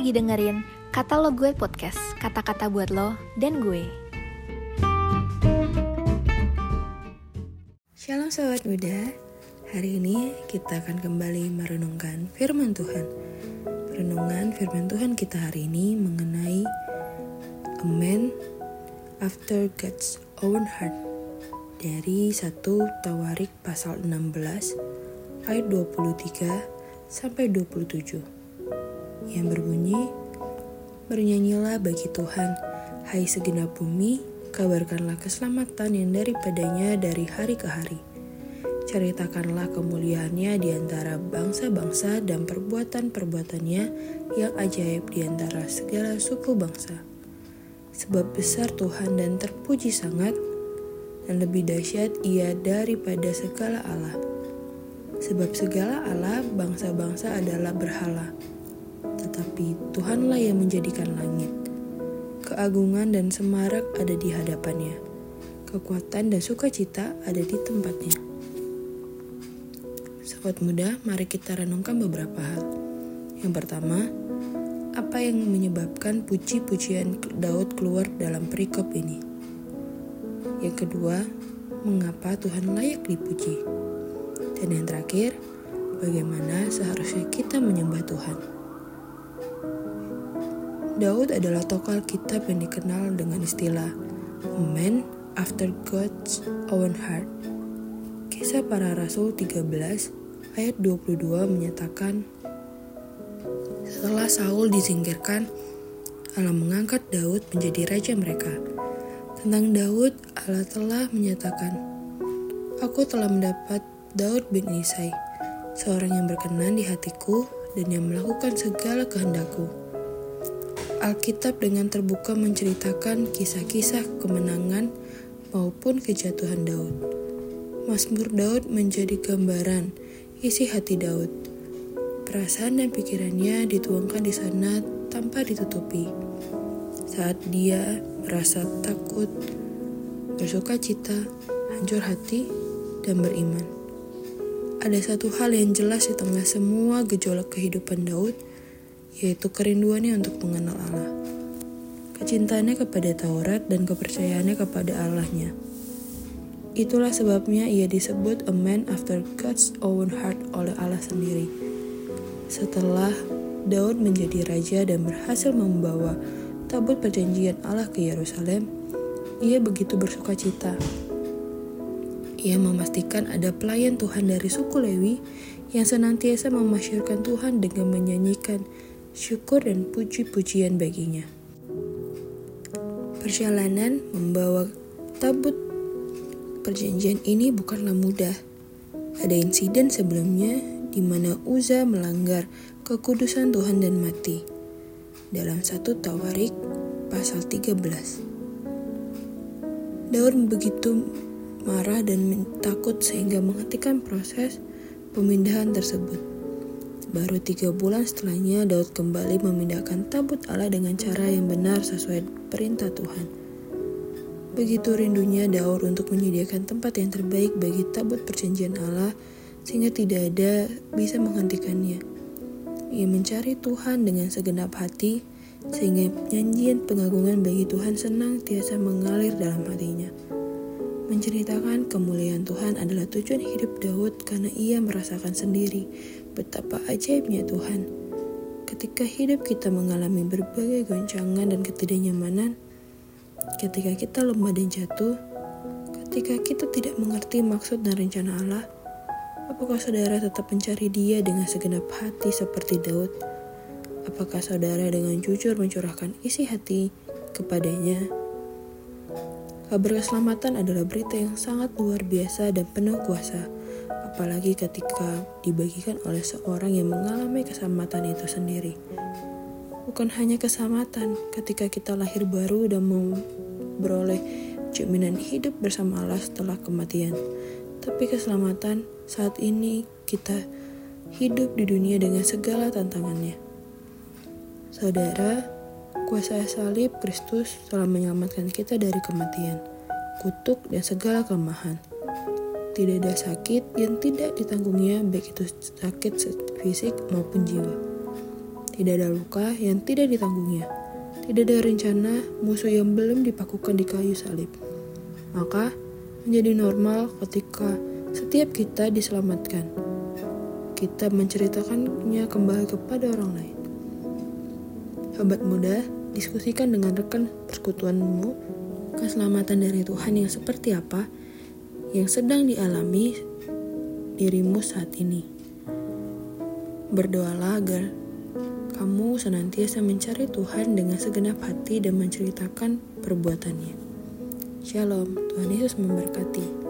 lagi dengerin Kata Lo Gue Podcast, kata-kata buat lo dan gue. Shalom sobat muda, hari ini kita akan kembali merenungkan firman Tuhan. Renungan firman Tuhan kita hari ini mengenai A Man After God's Own Heart dari 1 Tawarik pasal 16 ayat 23 sampai 27 yang berbunyi Bernyanyilah bagi Tuhan, hai segenap bumi, kabarkanlah keselamatan yang daripadanya dari hari ke hari. Ceritakanlah kemuliaannya di antara bangsa-bangsa dan perbuatan-perbuatannya yang ajaib di antara segala suku bangsa. Sebab besar Tuhan dan terpuji sangat, dan lebih dahsyat ia daripada segala Allah. Sebab segala Allah bangsa-bangsa adalah berhala tetapi Tuhanlah yang menjadikan langit. Keagungan dan semarak ada di hadapannya. Kekuatan dan sukacita ada di tempatnya. Sobat muda, mari kita renungkan beberapa hal. Yang pertama, apa yang menyebabkan puji-pujian Daud keluar dalam perikop ini? Yang kedua, mengapa Tuhan layak dipuji? Dan yang terakhir, bagaimana seharusnya kita menyembah Tuhan? Daud adalah tokoh Alkitab yang dikenal dengan istilah Man After God's Own Heart. Kisah para Rasul 13 ayat 22 menyatakan Setelah Saul disingkirkan, Allah mengangkat Daud menjadi raja mereka. Tentang Daud, Allah telah menyatakan, Aku telah mendapat Daud bin Isai, seorang yang berkenan di hatiku dan yang melakukan segala kehendakku. Alkitab dengan terbuka menceritakan kisah-kisah kemenangan maupun kejatuhan Daud. Mazmur Daud menjadi gambaran isi hati Daud. Perasaan dan pikirannya dituangkan di sana tanpa ditutupi. Saat dia merasa takut, bersuka cita, hancur hati, dan beriman. Ada satu hal yang jelas di tengah semua gejolak kehidupan Daud, yaitu kerinduannya untuk mengenal Allah. Kecintaannya kepada Taurat dan kepercayaannya kepada Allahnya. Itulah sebabnya ia disebut a man after God's own heart oleh Allah sendiri. Setelah Daud menjadi raja dan berhasil membawa tabut perjanjian Allah ke Yerusalem, ia begitu bersuka cita. Ia memastikan ada pelayan Tuhan dari suku Lewi yang senantiasa memasyurkan Tuhan dengan menyanyikan syukur dan puji-pujian baginya. Perjalanan membawa tabut perjanjian ini bukanlah mudah. Ada insiden sebelumnya di mana Uza melanggar kekudusan Tuhan dan mati. Dalam satu Tawarik pasal 13. Daud begitu marah dan takut sehingga menghentikan proses pemindahan tersebut. Baru tiga bulan setelahnya, Daud kembali memindahkan tabut Allah dengan cara yang benar sesuai perintah Tuhan. Begitu rindunya Daud untuk menyediakan tempat yang terbaik bagi tabut perjanjian Allah, sehingga tidak ada bisa menghentikannya. Ia mencari Tuhan dengan segenap hati, sehingga nyanyian pengagungan bagi Tuhan senang tiasa mengalir dalam hatinya. Menceritakan kemuliaan Tuhan adalah tujuan hidup Daud karena ia merasakan sendiri betapa ajaibnya Tuhan. Ketika hidup kita mengalami berbagai goncangan dan ketidaknyamanan, ketika kita lemah dan jatuh, ketika kita tidak mengerti maksud dan rencana Allah, apakah saudara tetap mencari dia dengan segenap hati seperti Daud? Apakah saudara dengan jujur mencurahkan isi hati kepadanya? Kabar keselamatan adalah berita yang sangat luar biasa dan penuh kuasa, apalagi ketika dibagikan oleh seorang yang mengalami keselamatan itu sendiri. Bukan hanya keselamatan ketika kita lahir baru dan memperoleh jaminan hidup bersama Allah setelah kematian, tapi keselamatan saat ini kita hidup di dunia dengan segala tantangannya. Saudara, Kuasa salib Kristus telah menyelamatkan kita dari kematian, kutuk, dan segala kelemahan. Tidak ada sakit yang tidak ditanggungnya, baik itu sakit fisik maupun jiwa. Tidak ada luka yang tidak ditanggungnya. Tidak ada rencana musuh yang belum dipakukan di kayu salib. Maka menjadi normal ketika setiap kita diselamatkan. Kita menceritakannya kembali kepada orang lain. Sahabat muda, diskusikan dengan rekan persekutuanmu keselamatan dari Tuhan yang seperti apa yang sedang dialami dirimu saat ini. Berdoalah agar kamu senantiasa mencari Tuhan dengan segenap hati dan menceritakan perbuatannya. Shalom, Tuhan Yesus memberkati.